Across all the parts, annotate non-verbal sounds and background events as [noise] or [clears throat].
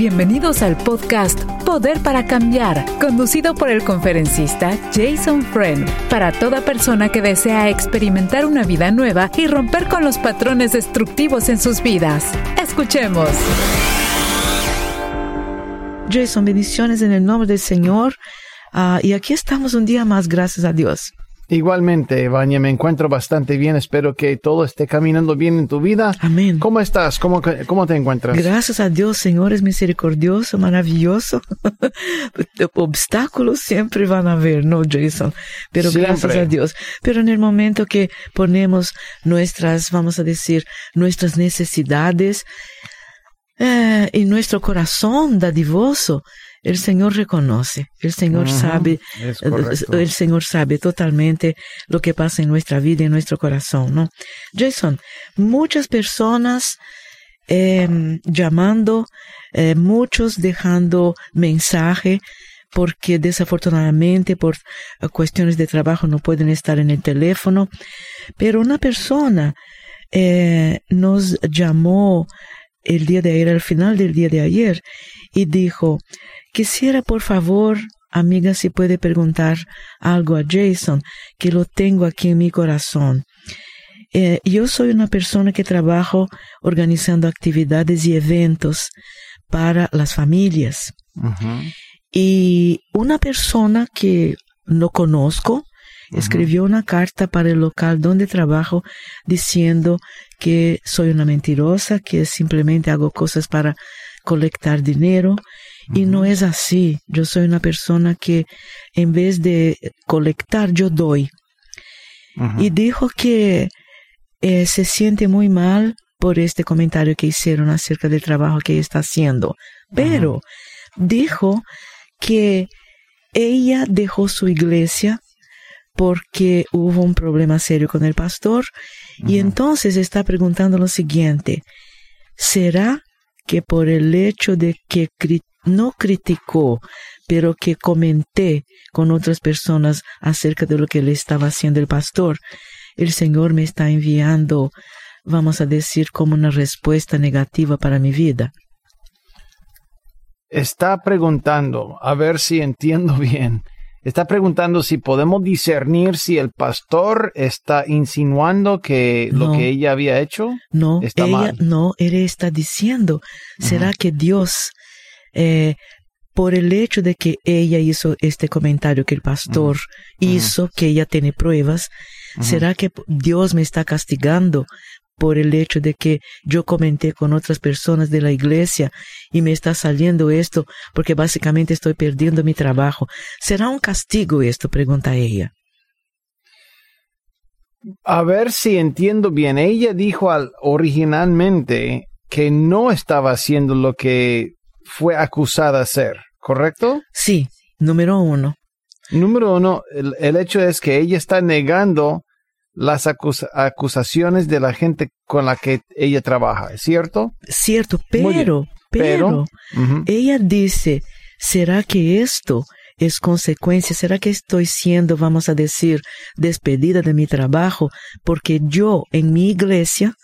Bienvenidos al podcast Poder para Cambiar, conducido por el conferencista Jason Friend, para toda persona que desea experimentar una vida nueva y romper con los patrones destructivos en sus vidas. Escuchemos. Jason, bendiciones en el nombre del Señor. Ah, y aquí estamos un día más, gracias a Dios. Igualmente, Vania, me encuentro bastante bien. Espero que todo esté caminando bien en tu vida. Amén. ¿Cómo estás? ¿Cómo, cómo te encuentras? Gracias a Dios, Señor es misericordioso, maravilloso. [laughs] Obstáculos siempre van a haber, ¿no, Jason? Pero gracias a Dios. Pero en el momento que ponemos nuestras, vamos a decir, nuestras necesidades eh, en nuestro corazón dadivoso, el Señor reconoce, el Señor sabe, el Señor sabe totalmente lo que pasa en nuestra vida y en nuestro corazón, ¿no? Jason, muchas personas em, llamando, eh, muchos dejando mensaje, porque desafortunadamente por cuestiones de trabajo no pueden estar en el teléfono, pero una persona eh, nos llamó el día de ayer, al final del día de ayer, y dijo, quisiera por favor, amiga, si puede preguntar algo a Jason, que lo tengo aquí en mi corazón. Eh, yo soy una persona que trabajo organizando actividades y eventos para las familias. Y una persona que no conozco escribió una carta para el local donde trabajo diciendo que soy una mentirosa, que simplemente hago cosas para colectar dinero. Y no es así. Yo soy una persona que en vez de colectar, yo doy. Y dijo que eh, se siente muy mal por este comentario que hicieron acerca del trabajo que ella está haciendo. Pero dijo que ella dejó su iglesia porque hubo un problema serio con el pastor y entonces está preguntando lo siguiente, ¿será que por el hecho de que no criticó, pero que comenté con otras personas acerca de lo que le estaba haciendo el pastor, el Señor me está enviando, vamos a decir, como una respuesta negativa para mi vida? Está preguntando, a ver si entiendo bien. Está preguntando si podemos discernir si el pastor está insinuando que lo que ella había hecho no, está ella, mal. No, él está diciendo, ¿será que Dios, eh, por el hecho de que ella hizo este comentario que el pastor hizo, que ella tiene pruebas, ¿será que Dios me está castigando por el hecho de que yo comenté con otras personas de la iglesia y me está saliendo esto porque básicamente estoy perdiendo mi trabajo. ¿Será un castigo esto? pregunta ella. A ver si entiendo bien. Ella dijo al, originalmente que no estaba haciendo lo que fue acusada de hacer, ¿correcto? Sí, número uno. Número uno, el, el hecho es que ella está negando las acusaciones de la gente con la que ella trabaja, ¿es cierto? Cierto, pero, pero, ella dice, ¿será que esto es consecuencia? ¿Será que estoy siendo, vamos a decir, despedida de mi trabajo porque yo en mi iglesia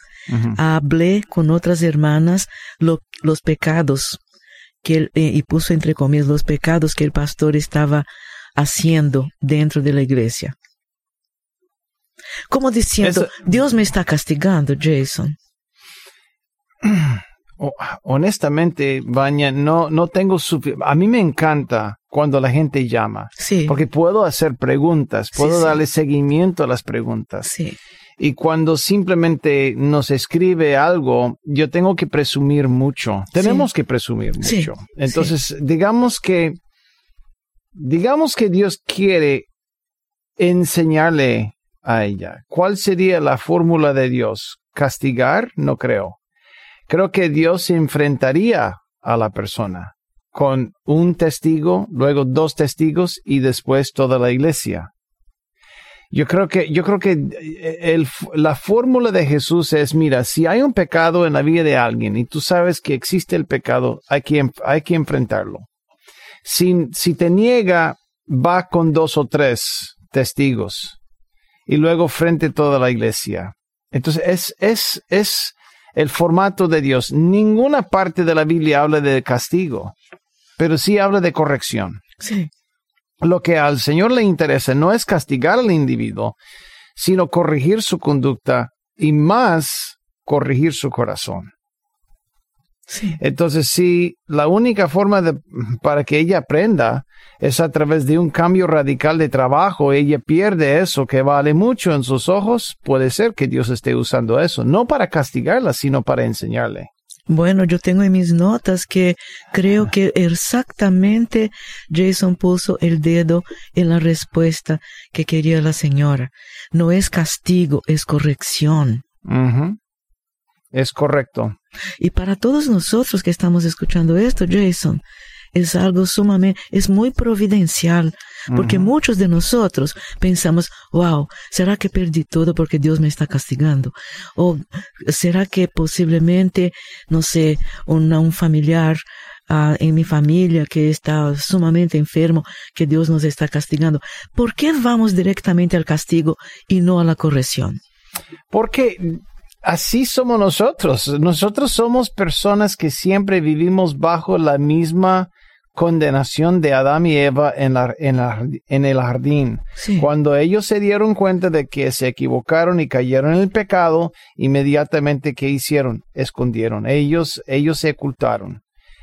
hablé con otras hermanas los pecados que eh, y puso entre comillas los pecados que el pastor estaba haciendo dentro de la iglesia? Como diciendo, Dios me está castigando, Jason. [clears throat] honestamente, Baña, no, no tengo A mí me encanta cuando la gente llama. Sí. Porque puedo hacer preguntas, puedo darle seguimiento a las preguntas. Sí. Y cuando simplemente nos escribe algo, yo tengo que presumir mucho. Tenemos que presumir mucho. Entonces, digamos que, digamos que Dios quiere enseñarle a ella. ¿Cuál sería la fórmula de Dios? ¿Castigar? No creo. Creo que Dios se enfrentaría a la persona con un testigo, luego dos testigos y después toda la iglesia. Yo creo que, yo creo que eh, el, la fórmula de Jesús es, mira, si hay un pecado en la vida de alguien y tú sabes que existe el pecado, hay que, hay que enfrentarlo. Si, si te niega, va con dos o tres testigos y luego frente a toda la iglesia. Entonces es, es, es, el formato de Dios. Ninguna parte de la Biblia habla de castigo, pero sí habla de corrección. Sí. Lo que al Señor le interesa no es castigar al individuo, sino corregir su conducta y más corregir su corazón. Sí. Entonces, si la única forma de, para que ella aprenda es a través de un cambio radical de trabajo, ella pierde eso que vale mucho en sus ojos, puede ser que Dios esté usando eso, no para castigarla, sino para enseñarle. Bueno, yo tengo en mis notas que creo que exactamente Jason puso el dedo en la respuesta que quería la señora. No es castigo, es corrección. Es correcto. Y para todos nosotros que estamos escuchando esto, Jason, es algo sumamente, es muy providencial, porque muchos de nosotros pensamos, wow, ¿será que perdí todo porque Dios me está castigando? ¿O será que posiblemente, no sé, una- un familiar ah, en mi familia que está sumamente enfermo, que Dios nos está castigando? ¿Por qué vamos directamente al castigo y no a la corrección? Porque así somos nosotros. Nosotros somos personas que siempre vivimos bajo la misma condenación de Adán y Eva en, la, en, la- en el jardín. Sí. Cuando ellos se dieron cuenta de que se equivocaron y cayeron en el pecado, inmediatamente ¿qué hicieron? Escondieron. Ellos, ellos se ocultaron.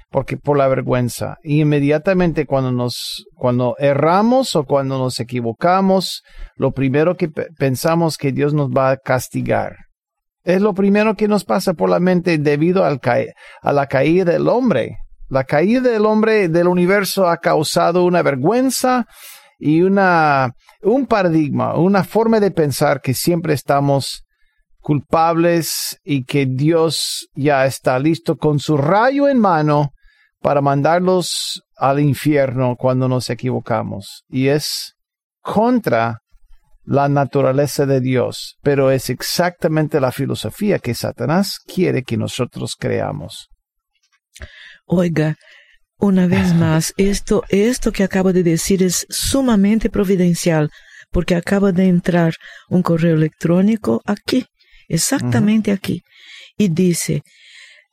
Porque por la vergüenza. Y inmediatamente cuando nos, cuando erramos o cuando nos equivocamos, lo primero que pe- pensamos que Dios nos va a castigar. Es lo primero que nos pasa por la mente debido al a la caída del hombre. La caída del hombre del universo ha causado una vergüenza y una, un paradigma, una forma de pensar que siempre estamos culpables y que Dios ya está listo con su rayo en mano para mandarlos al infierno cuando nos equivocamos. Y es contra la naturaleza de Dios, pero es exactamente la filosofía que Satanás quiere que nosotros creamos. Oiga, una vez más, esto, esto que acabo de decir es sumamente providencial, porque acaba de entrar un correo electrónico aquí, exactamente aquí, y dice,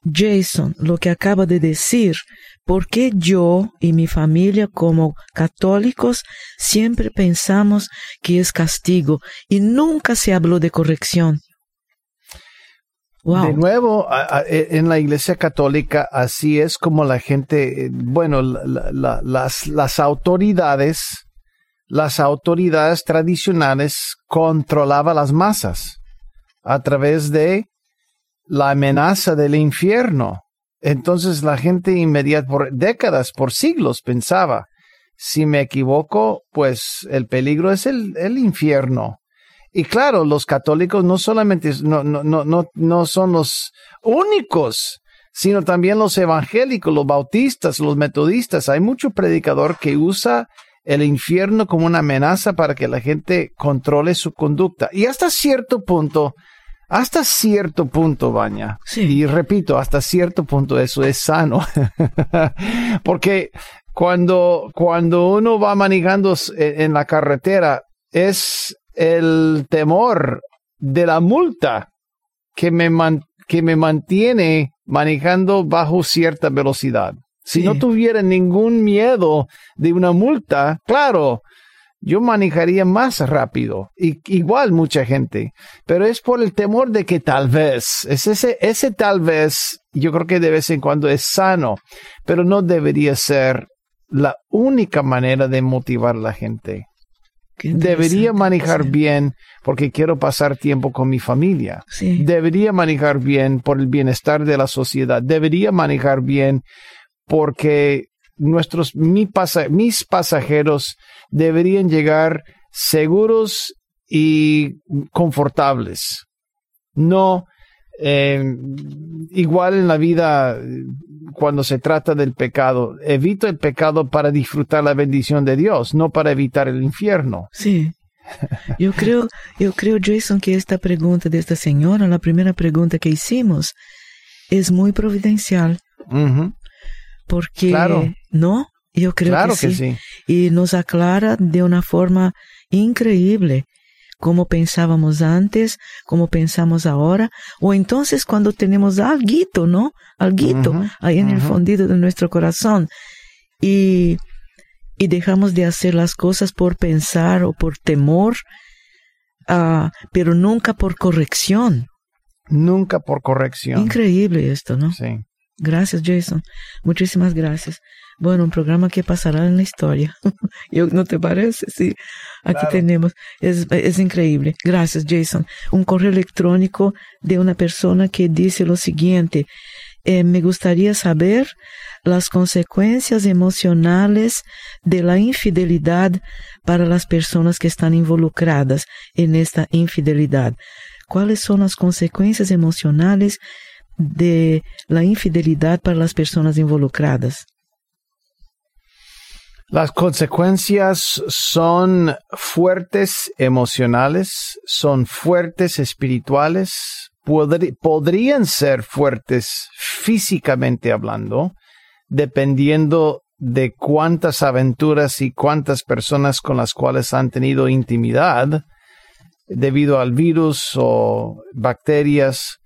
Jason, lo que acaba de decir, ¿por qué yo y mi familia como católicos siempre pensamos que es castigo y nunca se habló de corrección? Wow. De nuevo, a- a- e, en la Iglesia Católica, así es como la gente, eh, bueno, la- la- la- las, las autoridades, las autoridades tradicionales controlaban las masas a través de la amenaza del infierno. Entonces la gente inmediata, por décadas, por siglos, pensaba, si me equivoco, pues el peligro es el, el infierno. Y claro, los católicos no solamente no, no, no, no, no son los únicos, sino también los evangélicos, los bautistas, los metodistas. Hay mucho predicador que usa el infierno como una amenaza para que la gente controle su conducta. Y hasta cierto punto, hasta cierto punto, Baña. Sí. Y repito, hasta cierto punto eso es sano. [laughs] Porque cuando, cuando uno va manejando en en la carretera, es el temor de la multa que me, man- que me mantiene manejando bajo cierta velocidad. Si Sí. no tuviera ningún miedo de una multa, claro, yo manejaría más rápido. Y, igual mucha gente. Pero es por el temor de que tal vez, es ese, ese tal vez, yo creo que de vez en cuando es sano, pero no debería ser la única manera de motivar a la gente. Debería manejar sí. bien porque quiero pasar tiempo con mi familia. Sí. Debería manejar bien por el bienestar de la sociedad. Debería manejar bien porque nuestros mi pasa- mis pasajeros deberían llegar seguros y confortables. No eh, igual en la vida cuando se trata del pecado. Evito el pecado para disfrutar la bendición de Dios, no para evitar el infierno. Sí. Yo creo, yo creo, Jason, que esta pregunta de esta señora, la primera pregunta que hicimos, es muy providencial, Ujú, porque, Claro. ¿no? Yo creo Claro que, que sí. sí. Y nos aclara de una forma increíble como pensábamos antes, como pensamos ahora, o entonces cuando tenemos algo, ¿no? Algo ahí en el fondido de nuestro corazón y, y dejamos de hacer las cosas por pensar o por temor, uh, pero nunca por corrección. Nunca por corrección. Increíble esto, ¿no? Sí. Gracias, Jason. Muchísimas gracias. Bueno, un programa que pasará en la historia. [laughs] ¿No te parece? Sí. Aquí tenemos. Es, es increíble. Gracias, Jason. Un correo electrónico de una persona que dice lo siguiente. Eh, me gustaría saber las consecuencias emocionales de la infidelidad para las personas que están involucradas en esta infidelidad. ¿Cuáles son las consecuencias emocionales de la infidelidad para las personas involucradas? Las consecuencias son fuertes emocionales, son fuertes espirituales, podrían ser fuertes físicamente hablando, dependiendo de cuántas aventuras y cuántas personas con las cuales han tenido intimidad debido al virus o bacterias.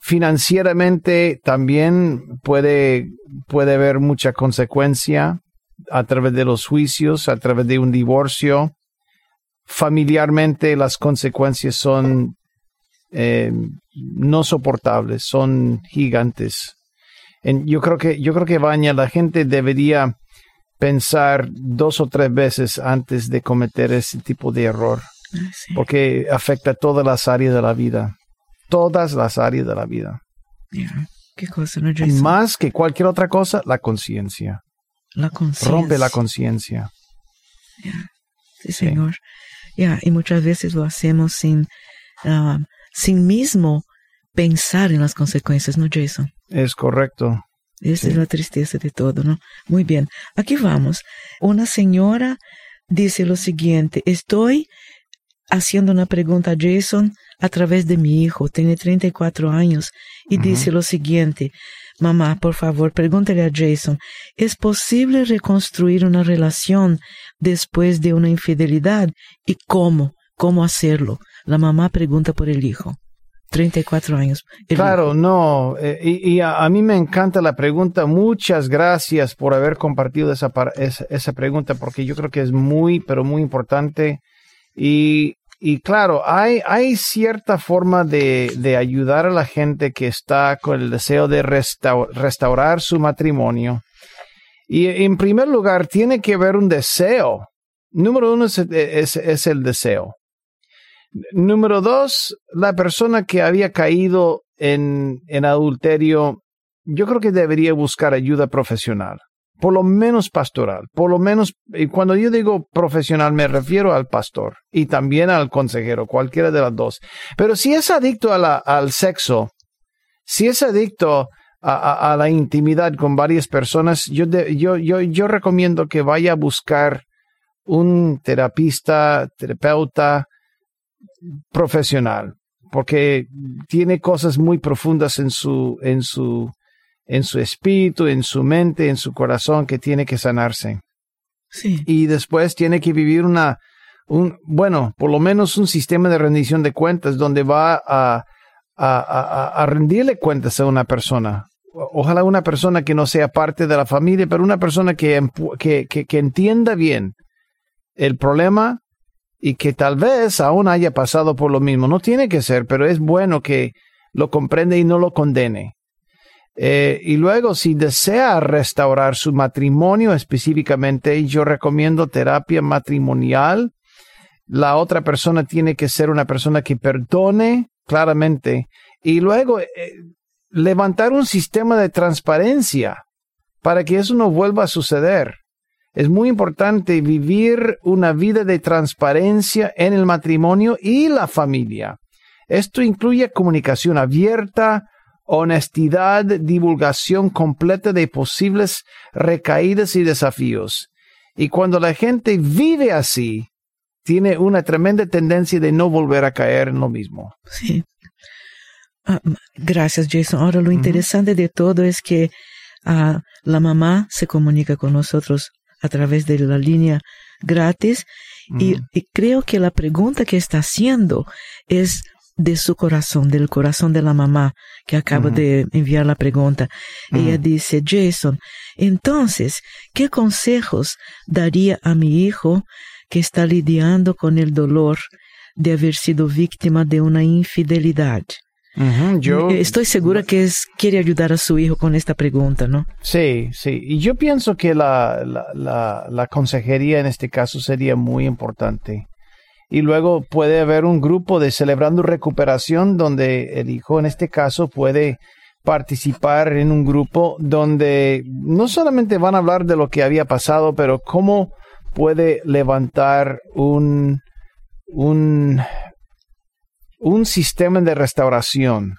Financieramente también puede, puede haber mucha consecuencia a través de los juicios, a través de un divorcio. Familiarmente las consecuencias son eh, no soportables, son gigantes. yo creo que, yo creo que Baña, la gente debería pensar dos o tres veces antes de cometer ese tipo de error, ah, porque afecta todas las áreas de la vida todas las áreas de la vida. ¿Qué cosa, no, y más que cualquier otra cosa, la conciencia. La conciencia. Rompe la conciencia. Sí, señor. Y muchas veces lo hacemos sin, ah, sin mismo pensar en las consecuencias, ¿no, Jason? Es correcto. Esa es la tristeza de todo, ¿no? Muy bien. Aquí vamos. Una señora dice lo siguiente, estoy haciendo una pregunta a Jason a través de mi hijo, tiene 34 años, y dice lo siguiente, mamá, por favor, pregúntale a Jason, ¿es posible reconstruir una relación después de una infidelidad? ¿Y cómo? ¿Cómo hacerlo? La mamá pregunta por el hijo. 34 años. Claro, no. Eh, y, a, mí me encanta la pregunta. Muchas gracias por haber compartido esa, esa, esa pregunta porque yo creo que es muy, pero muy importante. Y y claro, hay, hay cierta forma de, de, ayudar a la gente que está con el deseo de restaurar su matrimonio. Y en primer lugar, tiene que haber un deseo. Número uno es, es, el deseo. Número dos, la persona que había caído en, en adulterio, yo creo que debería buscar ayuda profesional por lo menos pastoral, por lo menos, y cuando yo digo profesional me refiero al pastor y también al consejero, cualquiera de las dos. Pero si es adicto a la, al sexo, si es adicto a, a, la intimidad con varias personas, yo, yo, yo, yo recomiendo que vaya a buscar un terapista, terapeuta profesional, porque tiene cosas muy profundas en su, en su en su espíritu, en su mente, en su corazón que tiene que sanarse. Sí. Y después tiene que vivir una, un, bueno, por lo menos un sistema de rendición de cuentas donde va a, a, a, a rendirle cuentas a una persona. Ojalá una persona que no sea parte de la familia, pero una persona que, que, que, que entienda bien el problema y que tal vez aún haya pasado por lo mismo. No tiene que ser, pero es bueno que lo comprende y no lo condene. Eh, y luego, si desea restaurar su matrimonio específicamente, yo recomiendo terapia matrimonial. La otra persona tiene que ser una persona que perdone claramente y luego eh, levantar un sistema de transparencia para que eso no vuelva a suceder. Es muy importante vivir una vida de transparencia en el matrimonio y la familia. Esto incluye comunicación abierta, honestidad, divulgación completa de posibles recaídas y desafíos. Y cuando la gente vive así, tiene una tremenda tendencia de no volver a caer en lo mismo. Sí. Ah, gracias, Jason. Ahora, lo interesante de todo es que ah, la mamá se comunica con nosotros a través de la línea gratis y, creo que la pregunta que está haciendo es de su corazón, del corazón de la mamá que acaba de enviar la pregunta. Ella dice, Jason, entonces, ¿qué consejos daría a mi hijo que está lidiando con el dolor de haber sido víctima de una infidelidad? yo eh, estoy segura que es, quiere ayudar a su hijo con esta pregunta, ¿no? Sí, sí. Y yo pienso que la, la, la, consejería en este caso sería muy importante. Y luego puede haber un grupo de celebrando recuperación donde el hijo en este caso puede participar en un grupo donde no solamente van a hablar de lo que había pasado, pero cómo puede levantar un, un un sistema de restauración.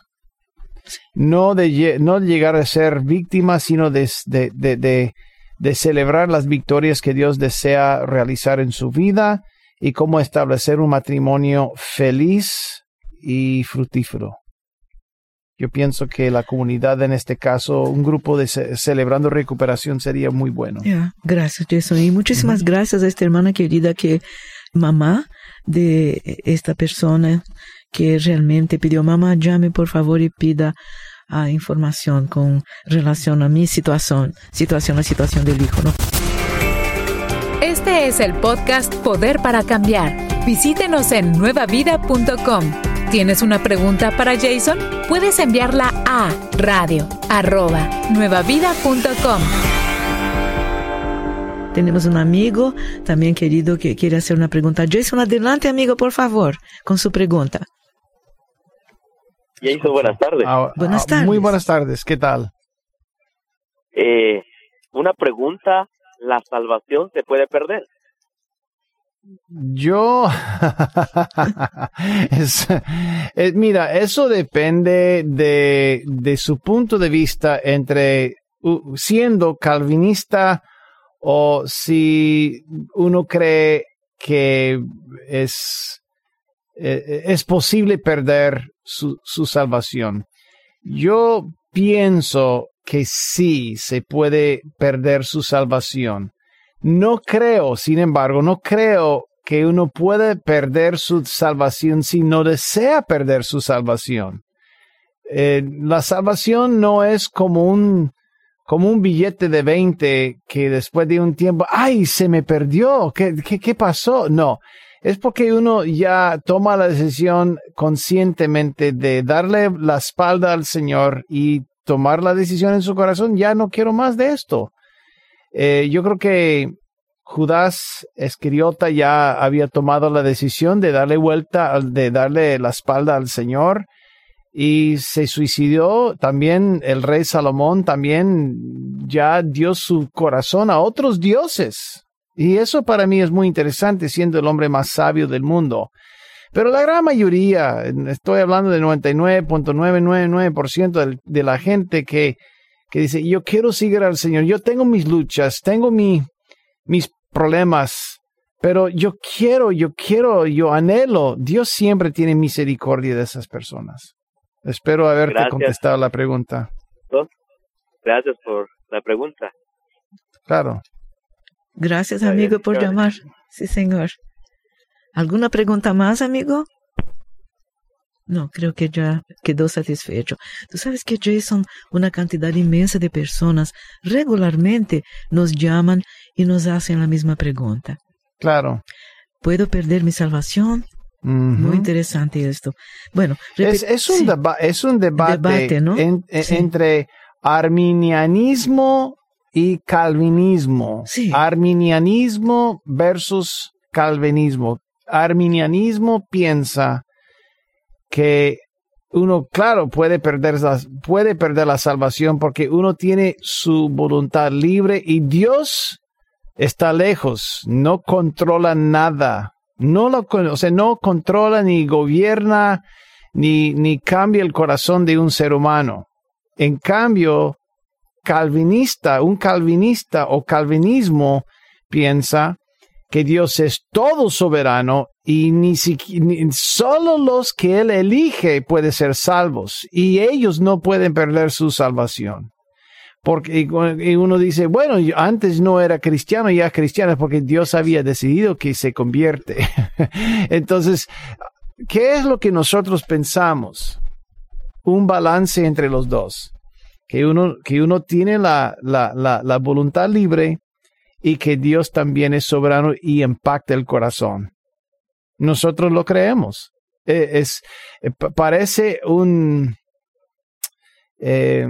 No de, no llegar a ser víctima, sino de, de, de, celebrar las victorias que Dios desea realizar en su vida y cómo establecer un matrimonio feliz y fructífero. Yo pienso que la comunidad, en este caso, un grupo de celebrando recuperación sería muy bueno. gracias, Jason. Y muchísimas gracias a esta hermana querida que mamá de esta persona que realmente pidió, mamá, llame por favor y pida a información con relación a mi situación, situación, la situación del hijo. ¿no? Este es el podcast Poder para Cambiar. Visítenos en nuevavida.com. ¿Tienes una pregunta para Jason? Puedes enviarla a radio arroba nuevavida.com. Tenemos un amigo también querido que quiere hacer una pregunta. Jason, adelante amigo, por favor, con su pregunta. Jason, buenas tardes. Ah, buenas ah, tardes. Muy buenas tardes, ¿qué tal? Eh, una pregunta, ¿la salvación se puede perder? Yo, [laughs] mira, eso depende de, de, su punto de vista entre siendo calvinista o si uno cree que es, eh, es posible perder su, salvación. Yo pienso que sí se puede perder su salvación. No creo, sin embargo, no creo que uno puede perder su salvación si no desea perder su salvación. Eh, la salvación no es como un, como un billete de 20 que después de un tiempo, ay, se me perdió, ¿qué, qué, qué pasó? No, es porque uno ya toma la decisión conscientemente de darle la espalda al Señor y tomar la decisión en su corazón, ya no quiero más de esto. Eh, yo creo que Judas Escriota ya había tomado la decisión de darle vuelta, de darle la espalda al Señor y se suicidó. También el rey Salomón también ya dio su corazón a otros dioses. Y eso para mí es muy interesante, siendo el hombre más sabio del mundo. Pero la gran mayoría, estoy hablando del 99.999% de, de la gente que, que dice, yo quiero seguir al Señor, yo tengo mis luchas, tengo mi, mis problemas, pero yo quiero, yo quiero, yo anhelo. Dios siempre tiene misericordia de esas personas. Espero haberte contestado la pregunta. Gracias por la pregunta. Claro. Gracias, amigo, por llamar. Sí, señor. ¿Alguna pregunta más, amigo? No, creo que ya quedó satisfecho. Tú sabes que Jason, una cantidad inmensa de personas regularmente nos llaman y nos hacen la misma pregunta. Claro. ¿Puedo perder mi salvación? Muy interesante esto. Bueno, es, un, es un debate, entre arminianismo y calvinismo. Arminianismo versus calvinismo. Arminianismo piensa que uno, claro, puede perder, la, puede perder la salvación porque uno tiene su voluntad libre y Dios está lejos, no controla nada, no lo, o sea, no controla ni gobierna ni, ni cambia el corazón de un ser humano. En cambio, calvinista, un calvinista o calvinismo piensa que Dios es todo soberano y ni, siquiera, solo los que Él elige pueden ser salvos y ellos no pueden perder su salvación. Porque y uno dice, bueno, antes no era cristiano, ya cristiano, porque Dios había decidido que se convierte. [laughs] Entonces, ¿qué es lo que nosotros pensamos? Un balance entre los dos. Que uno, que uno tiene la, la, la, la voluntad libre y que Dios también es soberano y impacta el corazón. Nosotros lo creemos. E, es, eh, parece un, eh,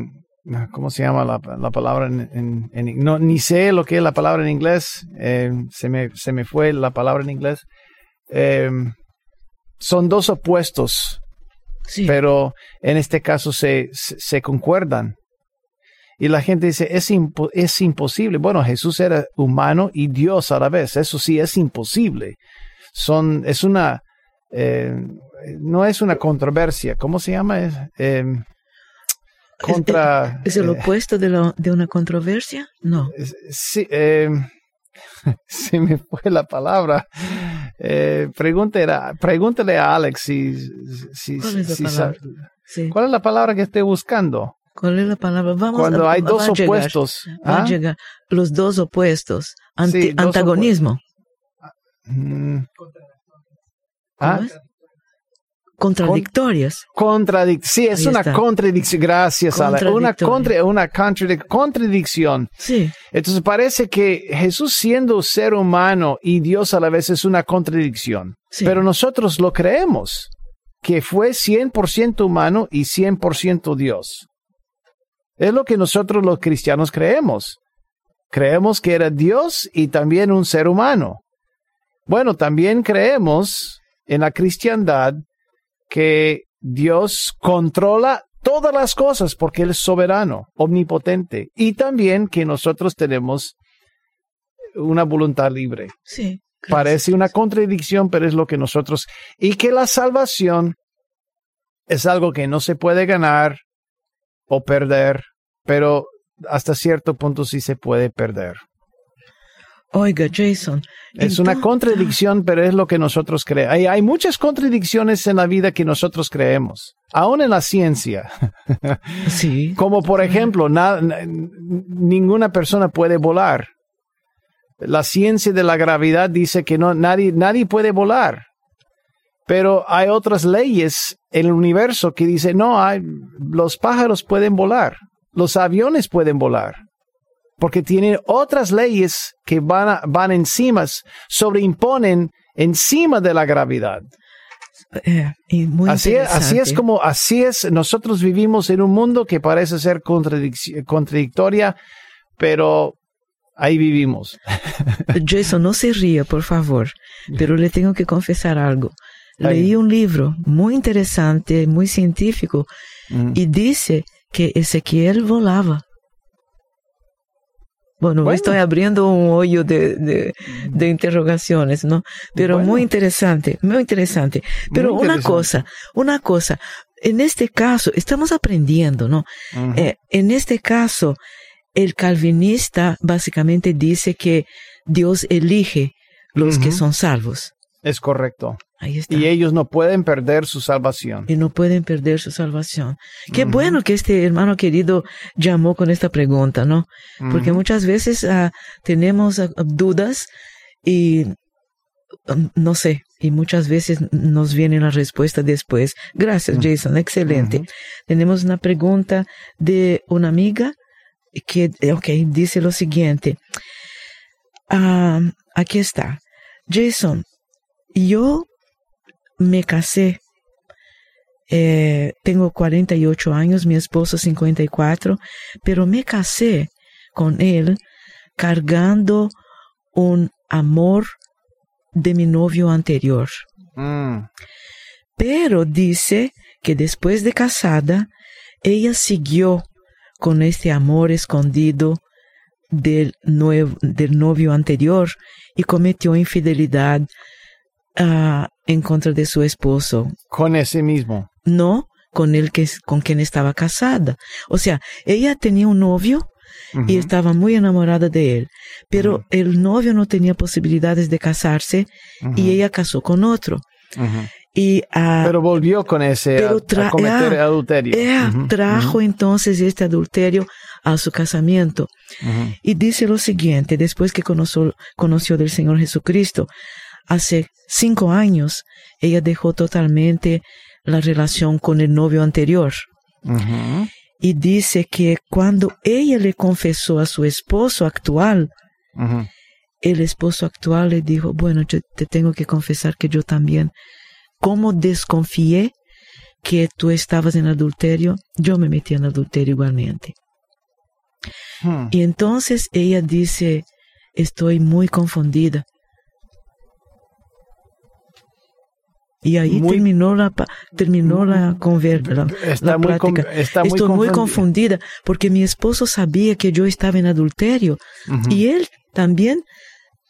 ¿cómo se llama la, palabra en, no, ni sé lo que es la palabra en inglés, eh, se, me, se me fue la palabra en inglés. son dos opuestos, pero en este caso se, se, concuerdan. Y la gente dice, es, es imposible. Bueno, Jesús era humano y Dios a la vez. Eso sí, es imposible. Son, es una, no es una controversia. ¿Cómo se llama? Eh, contra... ¿Es, el eh, opuesto de, de, una controversia? No. Sí, eh, [laughs] se me fue la palabra. Eh, pregúntale, a Alex si... si ¿Cuál, es la palabra? ¿Cuál es la palabra que estoy buscando? ¿Cuál es la palabra? Vamos Cuando hay dos opuestos. ¿ah? Los dos opuestos. antagonismo. Mm. ¿Ah? Contradictorias. Contradic sí, es una contradicción. Gracias, Ale. Una, contra una contradicción. Sí. Entonces parece que Jesús siendo ser humano y Dios a la vez es una contradicción. Pero nosotros lo creemos, que fue 100% humano y 100% Dios. Es lo que nosotros los cristianos creemos. Creemos que era Dios y también un ser humano. Bueno, también creemos en la cristiandad que Dios controla todas las cosas porque Él es soberano, omnipotente, y también que nosotros tenemos una voluntad libre. Sí. Parece una contradicción, pero es lo que nosotros... Y que la salvación es algo que no se puede ganar o perder, pero hasta cierto punto sí se puede perder. Oiga, Jason. Es una contradicción, pero es lo que nosotros creemos. Hay, hay, muchas contradicciones en la vida que nosotros creemos, aún en la ciencia. [laughs] Sí. Como por ejemplo, ninguna persona puede volar. La ciencia de la gravedad dice que no, nadie, nadie puede volar. Pero hay otras leyes en el universo que dicen, no, hay, los pájaros pueden volar, los aviones pueden volar porque tienen otras leyes que van, van encima, sobreimponen encima de la gravedad. Eh, así, es, así es como, así es, nosotros vivimos en un mundo que parece ser contradictoria, pero ahí vivimos. [laughs] Jason, no se ría, por favor, pero le tengo que confesar algo. Leí un libro muy interesante, muy científico, mm. y dice que Ezequiel volaba. Bueno, estoy abriendo un hoyo de, de, interrogaciones, ¿no? Pero muy interesante, muy interesante. Pero una cosa, una cosa, en este caso, estamos aprendiendo, ¿no? Eh, en este caso, el calvinista básicamente dice que Dios elige los que son salvos. Es correcto. Y ellos no pueden perder su salvación. Y no pueden perder su salvación. Qué bueno que este hermano querido llamó con esta pregunta, ¿no? Porque muchas veces ah, tenemos ah, dudas y um, no sé, y muchas veces nos viene la respuesta después. Gracias, Jason, excelente. Tenemos una pregunta de una amiga que, ok, dice lo siguiente. Ah, aquí está. Jason, yo me casé. Eh, tengo 48 años, mi esposo 54, pero me casé con él cargando un amor de mi novio anterior. Mm. Pero dice que después de casada, ella siguió con este amor escondido del, nuevo, del novio anterior y cometió infidelidad uh, en contra de su esposo. Con ese mismo. No, con el que con quien estaba casada. O sea, ella tenía un novio y estaba muy enamorada de él, pero el novio no tenía posibilidades de casarse y ella casó con otro. Y, uh, pero volvió con ese a, cometer adulterio. Ella trajo entonces este adulterio a su casamiento. Y dice lo siguiente, después que conoció, conoció del Señor Jesucristo, hace cinco años, ella dejó totalmente la relación con el novio anterior. Y dice que cuando ella le confesó a su esposo actual, el esposo actual le dijo, bueno, yo te tengo que confesar que yo también, como desconfié que tú estabas en adulterio, yo me metí en adulterio igualmente. Hmm. Y entonces ella dice, estoy muy confundida. Y ahí terminó la terminó la, conversa, la, plática. Estoy muy confundida porque mi esposo sabía que yo estaba en adulterio y él también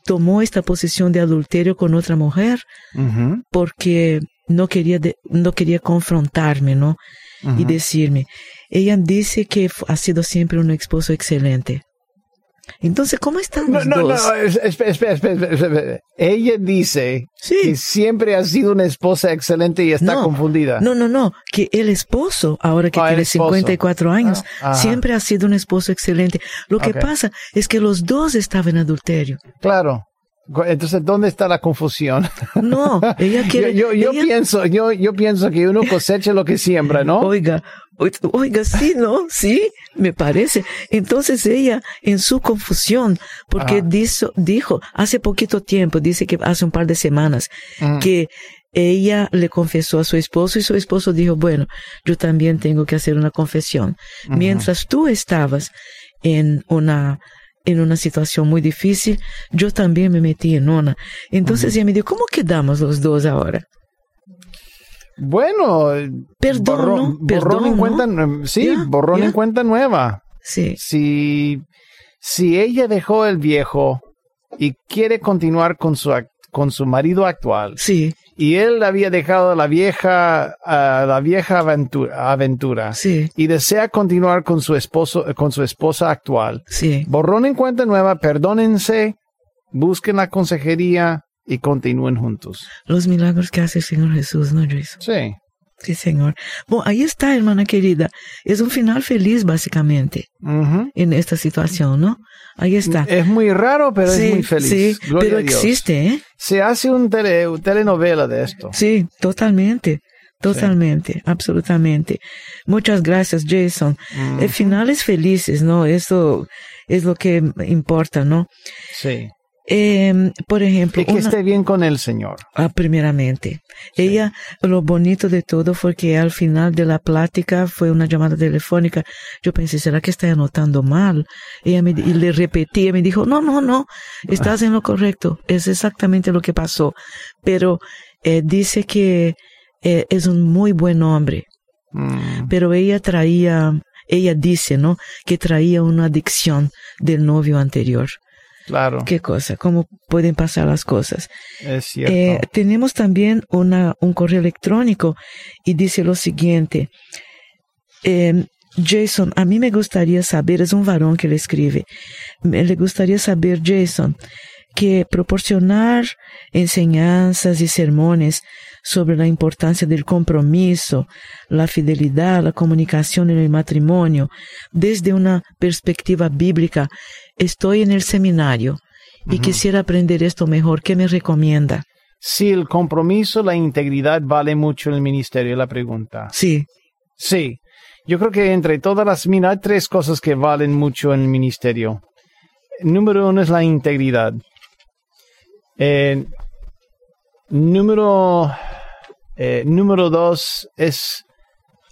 tomó esta posición de adulterio con otra mujer porque no quería, no quería confrontarme, ¿no? Y decirme. Ella dice que ha sido siempre un esposo excelente. Entonces, ¿cómo están los no, no, No, espera, espera, espera, Ella dice que siempre ha sido una esposa excelente y está confundida. No, no, no, que el esposo, ahora que ah, tiene 54 años, ah, siempre ha sido un esposo excelente. Lo que pasa es que los dos estaban en adulterio. Claro. Entonces, ¿dónde está la confusión? [laughs] No, ella quiere. yo, yo, pienso, yo, yo pienso que uno cosecha lo que siembra, ¿no? Oiga, oiga, sí, ¿no? Sí, me parece. Entonces ella, en su confusión, porque dijo, dijo, hace poquito tiempo, dice que hace un par de semanas, que ella le confesó a su esposo y su esposo dijo, bueno, yo también tengo que hacer una confesión. Mientras tú estabas en una en una situación muy difícil, yo también me metí en una. Entonces ella me dijo, ¿cómo quedamos los dos ahora? Bueno, perdón, borrón, en cuenta, sí, borrón en cuenta nueva. Sí. Si, si ella dejó el viejo y quiere continuar con su, con su marido actual. Sí y él había dejado la vieja, la vieja aventura, aventura sí. y desea continuar con su esposo, con su esposa actual. Sí. Borrón en cuenta nueva, perdónense, busquen la consejería y continúen juntos. Los milagros que hace el Señor Jesús, ¿no, Jason? Sí. Sí, Señor. Bueno, ahí está, hermana querida. Es un final feliz, básicamente, en esta situación, ¿no? Ahí está. Es muy raro, pero es muy feliz. Sí, pero existe, ¿eh? Se hace un tele, telenovela de esto. Sí, totalmente. Totalmente, absolutamente. Muchas gracias, Jason. El finales felices, ¿no? Eso es lo que importa, ¿no? Sí. Eh, por ejemplo. Y que esté bien con el Señor. Ah, primeramente. Ella, lo bonito de todo fue que al final de la plática fue una llamada telefónica. Yo pensé, ¿será que está anotando mal? Ella me, y le repetí, y me dijo, no, no, no, estás en lo correcto. Es exactamente lo que pasó. Pero eh, dice que eh, es un muy buen hombre. Mm. Pero ella traía, ella dice, ¿no? Que traía una adicción del novio anterior. Claro. Qué cosa, cómo pueden pasar las cosas. Es cierto. Eh, tenemos también una, un correo electrónico y dice lo siguiente. Eh, Jason, a mí me gustaría saber, es un varón que le escribe, me le gustaría saber, Jason, que proporcionar enseñanzas y sermones sobre la importancia del compromiso, la fidelidad, la comunicación en el matrimonio, desde una perspectiva bíblica, estoy en el seminario y quisiera aprender esto mejor. ¿Qué me recomienda? Si el compromiso, la integridad vale mucho en el ministerio, la pregunta. Sí. Sí. Yo creo que entre todas las, mira, hay tres cosas que valen mucho en el ministerio. Número uno es la integridad. Eh, número, eh, número dos es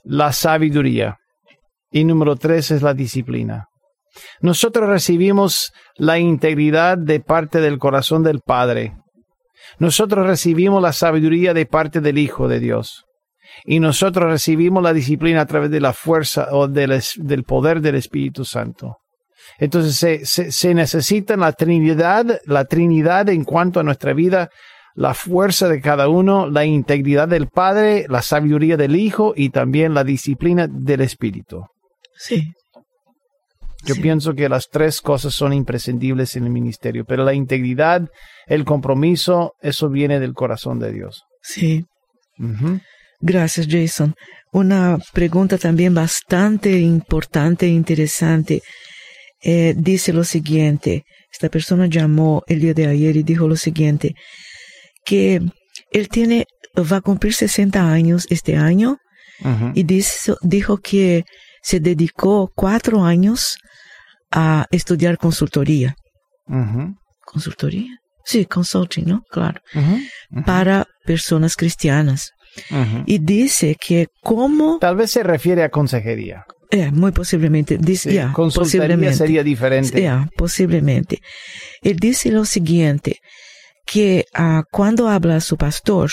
la sabiduría. Y número tres es la disciplina. Nosotros recibimos la integridad de parte del corazón del Padre. Nosotros recibimos la sabiduría de parte del Hijo de Dios. Y nosotros recibimos la disciplina a través de la fuerza o del, poder del Espíritu Santo. Entonces se, se, necesita la Trinidad, la Trinidad en cuanto a nuestra vida, la fuerza de cada uno, la integridad del Padre, la sabiduría del Hijo y también la disciplina del Espíritu. Sí. Yo pienso que las tres cosas son imprescindibles en el ministerio, pero la integridad, el compromiso, eso viene del corazón de Dios. Sí. Gracias, Jason. Una pregunta también bastante importante e interesante. Eh, dice lo siguiente, esta persona llamó el día de ayer y dijo lo siguiente, que él tiene, va a cumplir 60 años este año y dijo que se dedicó cuatro años a estudiar consultoría. ¿Consultoría? Sí, consulting, ¿no? Claro. Para personas cristianas. Y dice que como... Tal vez se refiere a consejería. Eh, muy posiblemente. Dice, consultoría sería diferente. posiblemente. Él dice lo siguiente, que uh, cuando habla su pastor,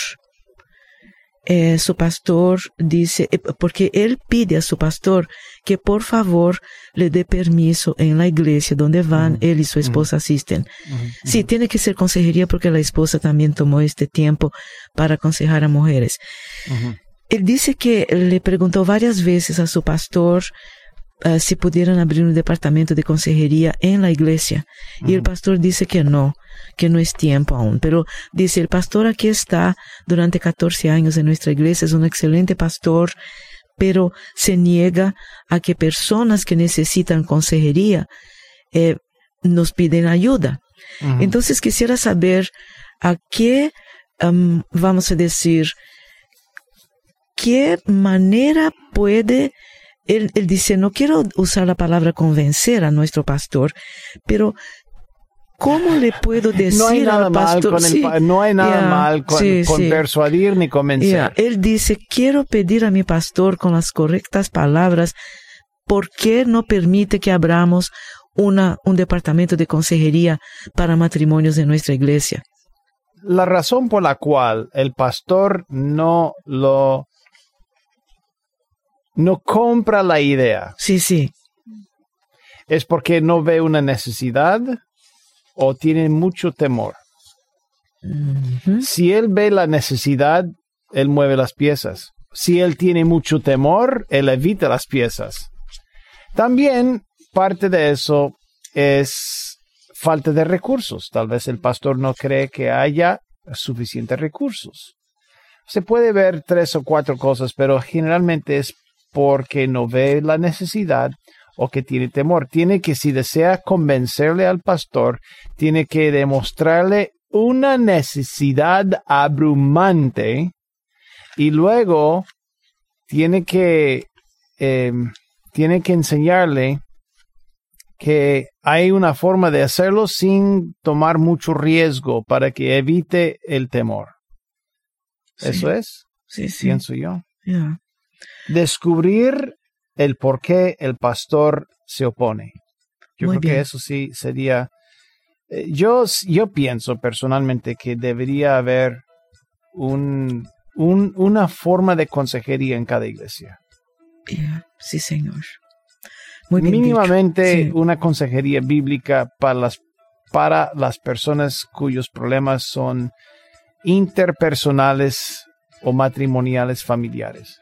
eh, su pastor dice, eh, porque él pide a su pastor que por favor le dé permiso en la iglesia donde van, él y su esposa asisten. Sí, tiene que ser consejería porque la esposa también tomó este tiempo para aconsejar a mujeres. Él dice que le preguntó varias veces a su pastor uh, si pudieran abrir un departamento de consejería en la iglesia. Y el pastor dice que no, que no es tiempo aún. Pero dice, el pastor aquí está durante 14 años en nuestra iglesia, es un excelente pastor, pero se niega a que personas que necesitan consejería eh, nos piden ayuda. Entonces quisiera saber a qué, um, vamos a decir, qué manera puede él, dice, no quiero usar la palabra convencer a nuestro pastor, pero ¿cómo le puedo [laughs] decir no hay nada al pastor? Mal con el, no hay nada mal con, persuadir ni convencer. Él dice, quiero pedir a mi pastor con las correctas palabras, ¿por qué no permite que abramos una, un departamento de consejería para matrimonios en nuestra iglesia? La razón por la cual el pastor no lo no compra la idea. Sí, sí. Es porque no ve una necesidad o tiene mucho temor. Si él ve la necesidad, él mueve las piezas. Si él tiene mucho temor, él evita las piezas. También parte de eso es falta de recursos. Tal vez el pastor no cree que haya suficientes recursos. Se puede ver tres o cuatro cosas, pero generalmente es porque no ve la necesidad o que tiene temor. Tiene que, si desea convencerle al pastor, tiene que demostrarle una necesidad abrumante y luego tiene que, em, tiene que enseñarle que hay una forma de hacerlo sin tomar mucho riesgo para que evite el temor. Eso es, sí, sí. pienso yo descubrir el por qué el pastor se opone. Yo creo que eso sí sería... Eh, yo, yo pienso personalmente que debería haber un, una forma de consejería en cada iglesia. Sí, señor. Muy Mínimamente una consejería bíblica para las, para las personas cuyos problemas son interpersonales o matrimoniales familiares.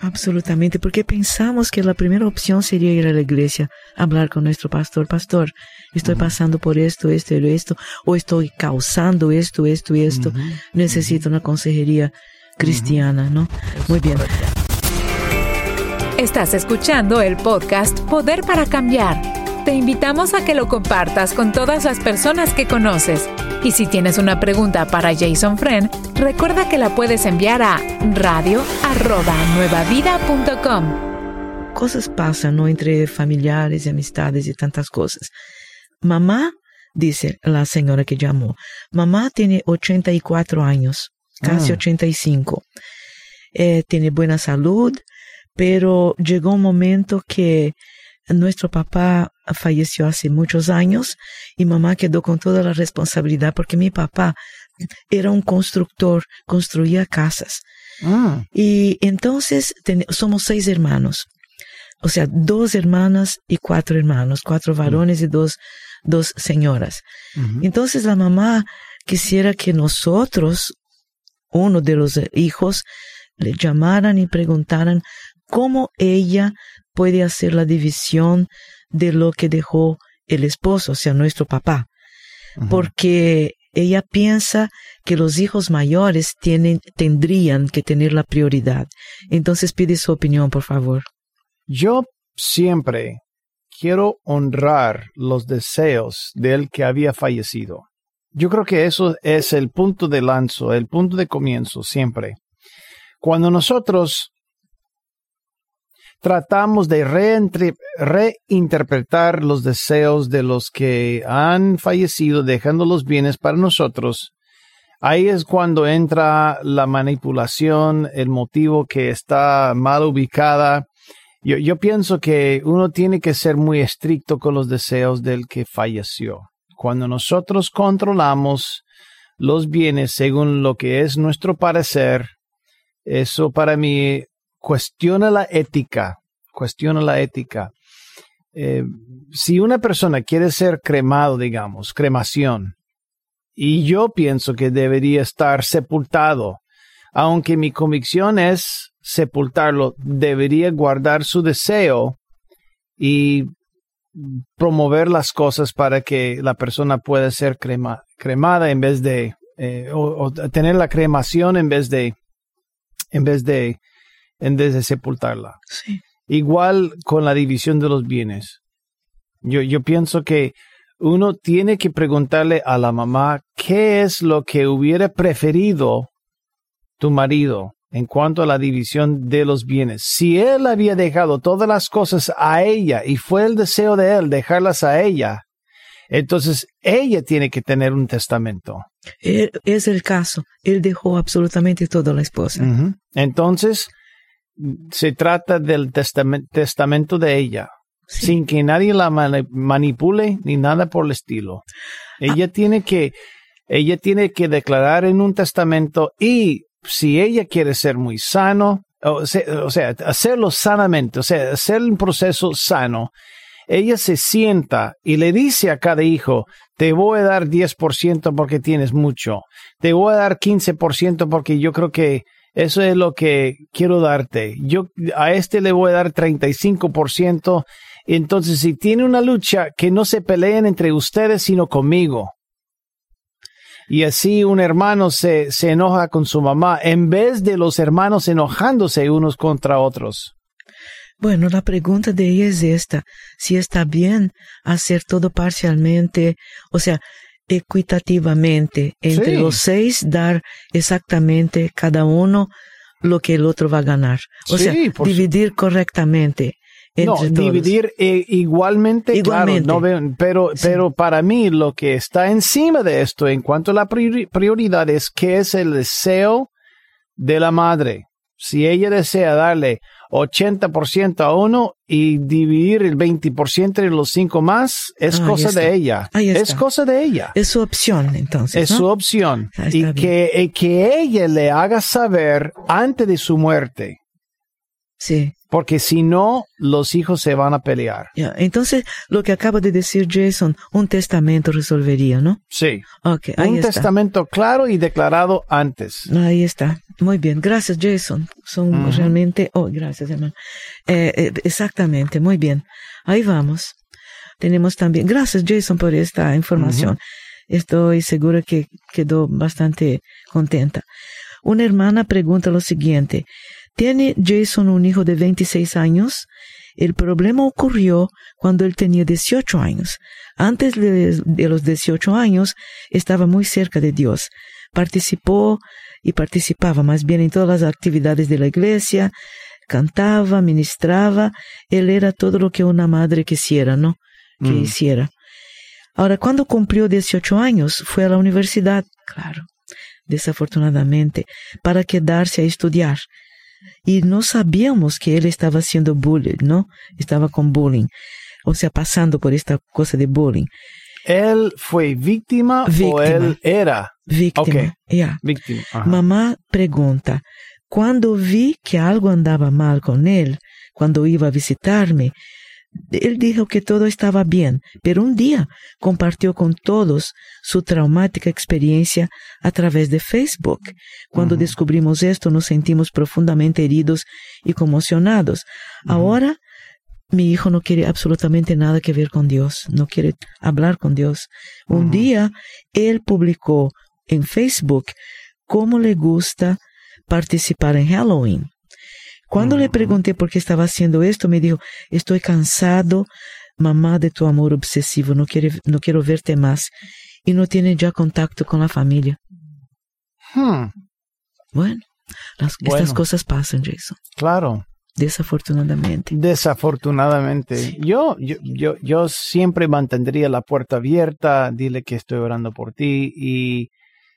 Absolutamente, porque pensamos que la primera opción sería ir a la iglesia, hablar con nuestro pastor, pastor, estoy pasando por esto, esto y esto, o estoy causando esto, esto y esto, necesito una consejería cristiana, ¿no? Muy bien. Estás escuchando el podcast Poder para Cambiar te invitamos a que lo compartas con todas las personas que conoces. Y si tienes una pregunta para Jason Friend, recuerda que la puedes enviar a radio@nuevavida.com. Cosas pasan, ¿no? Entre familiares y amistades y tantas cosas. Mamá, dice la señora que llamó, mamá tiene 84 años, casi 85. Ah. Eh, tiene buena salud, pero llegó un momento que nuestro papá falleció hace muchos años y mamá quedó con toda la responsabilidad porque mi papá era un constructor, construía casas. Ah. Y entonces somos seis hermanos. O sea, dos hermanas y cuatro hermanos, cuatro varones y dos, dos señoras. Entonces la mamá quisiera que nosotros, uno de los hijos, le llamaran y preguntaran cómo ella puede hacer la división de lo que dejó el esposo, o sea, nuestro papá. Porque ella piensa que los hijos mayores tienen, tendrían que tener la prioridad. Entonces pide su opinión, por favor. Yo siempre quiero honrar los deseos del que había fallecido. Yo creo que eso es el punto de lanzo, el punto de comienzo siempre. Cuando nosotros tratamos de reinterpretar los deseos de los que han fallecido, dejando los bienes para nosotros, ahí es cuando entra la manipulación, el motivo que está mal ubicada. Yo, yo pienso que uno tiene que ser muy estricto con los deseos del que falleció. Cuando nosotros controlamos los bienes según lo que es nuestro parecer, eso para mí cuestiona la ética, cuestiona la ética. Eh, si una persona quiere ser cremado, digamos, cremación, y yo pienso que debería estar sepultado, aunque mi convicción es sepultarlo, debería guardar su deseo y promover las cosas para que la persona pueda ser cremada en vez de, eh, o, tener la cremación en vez de, en vez de, en vez de sepultarla. Igual con la división de los bienes. Yo, yo pienso que uno tiene que preguntarle a la mamá qué es lo que hubiera preferido tu marido en cuanto a la división de los bienes. Si él había dejado todas las cosas a ella y fue el deseo de él dejarlas a ella, entonces ella tiene que tener un testamento. Es el caso. Él dejó absolutamente todo a la esposa. Entonces, se trata del testamento de ella, sin que nadie la manipule ni nada por el estilo. Ella tiene que, ella tiene que declarar en un testamento y si ella quiere ser muy sano, o sea, hacerlo sanamente, o sea, hacer un proceso sano, ella se sienta y le dice a cada hijo, te voy a dar 10% porque tienes mucho, te voy a dar 15% porque yo creo que eso es lo que quiero darte. Yo a este le voy a dar 35%. Entonces, si tiene una lucha, que no se peleen entre ustedes, sino conmigo. Y así un hermano se, se enoja con su mamá en vez de los hermanos enojándose unos contra otros. Bueno, la pregunta de ella es esta, si está bien hacer todo parcialmente, o sea, equitativamente entre los seis, dar exactamente cada uno lo que el otro va a ganar. O sea, dividir correctamente. Entre no, dividir eh, igualmente, igualmente. Claro, pero, pero para mí lo que está encima de esto en cuanto a la prioridad es que es el deseo de la madre. Si ella desea darle 80% a uno y dividir el 20% entre los cinco más, es cosa de ella. Es cosa de ella. Es su opción, entonces. Es su opción. Y que, eh, que ella le haga saber antes de su muerte. Sí. Porque si no, los hijos se van a pelear. Entonces, lo que acaba de decir Jason, un testamento resolvería, ¿no? Sí. Okay, un testamento claro y declarado antes. Ahí está. Muy bien. Gracias, Jason. Son realmente... Oh, gracias, hermano. Eh, eh, exactamente. Muy bien. Ahí vamos. Tenemos también... Gracias, Jason, por esta información. Estoy segura que quedó bastante contenta. Una hermana pregunta lo siguiente. Tiene Jason un hijo de 26 años. El problema ocurrió cuando él tenía 18 años. Antes de, los 18 años estaba muy cerca de Dios. Participó y participaba más bien en todas las actividades de la iglesia, cantaba, ministraba. Él era todo lo que una madre quisiera, ¿no? Que mm. hiciera. Ahora, cuando cumplió 18 años, fue a la universidad, claro, desafortunadamente, para quedarse a estudiar y no sabíamos que él estaba siendo bullied, ¿no? Estaba con bullying, o sea, pasando por esta cosa de bullying. ¿Él fue víctima, o él era? Víctima, ya. Víctima. Mamá pregunta, cuando vi que algo andaba mal con él, cuando iba a visitarme, él dijo que todo estaba bien, pero un día compartió con todos su traumática experiencia a través de Facebook. Cuando descubrimos esto, nos sentimos profundamente heridos y conmocionados. Ahora mi hijo no quiere absolutamente nada que ver con Dios, no quiere hablar con Dios. Un día él publicó en Facebook cómo le gusta participar en Halloween. Cuando le pregunté por qué estaba haciendo esto, me dijo, estoy cansado, mamá, de tu amor obsesivo, no, quiere, no quiero verte más. Y no tiene ya contacto con la familia. Hmm. Bueno, estas cosas pasan, Jason. Claro. Desafortunadamente. Desafortunadamente. Yo, yo, yo, yo siempre mantendría la puerta abierta, dile que estoy orando por ti y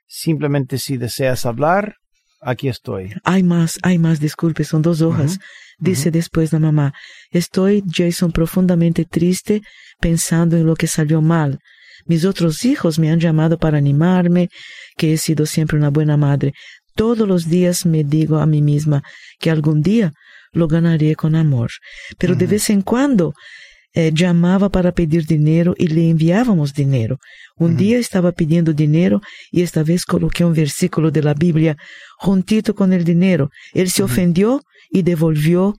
simplemente si deseas hablar, aquí estoy. Hay más, hay más, disculpe, son dos hojas. Dice después la mamá, estoy, Jason, profundamente triste pensando en lo que salió mal. Mis otros hijos me han llamado para animarme, que he sido siempre una buena madre. Todos los días me digo a mí misma que algún día lo ganaré con amor. Pero de vez en cuando eh, llamaba para pedir dinero y le enviábamos dinero. Un día estaba pidiendo dinero y esta vez coloqué un versículo de la Biblia juntito con el dinero. Él se ofendió y devolvió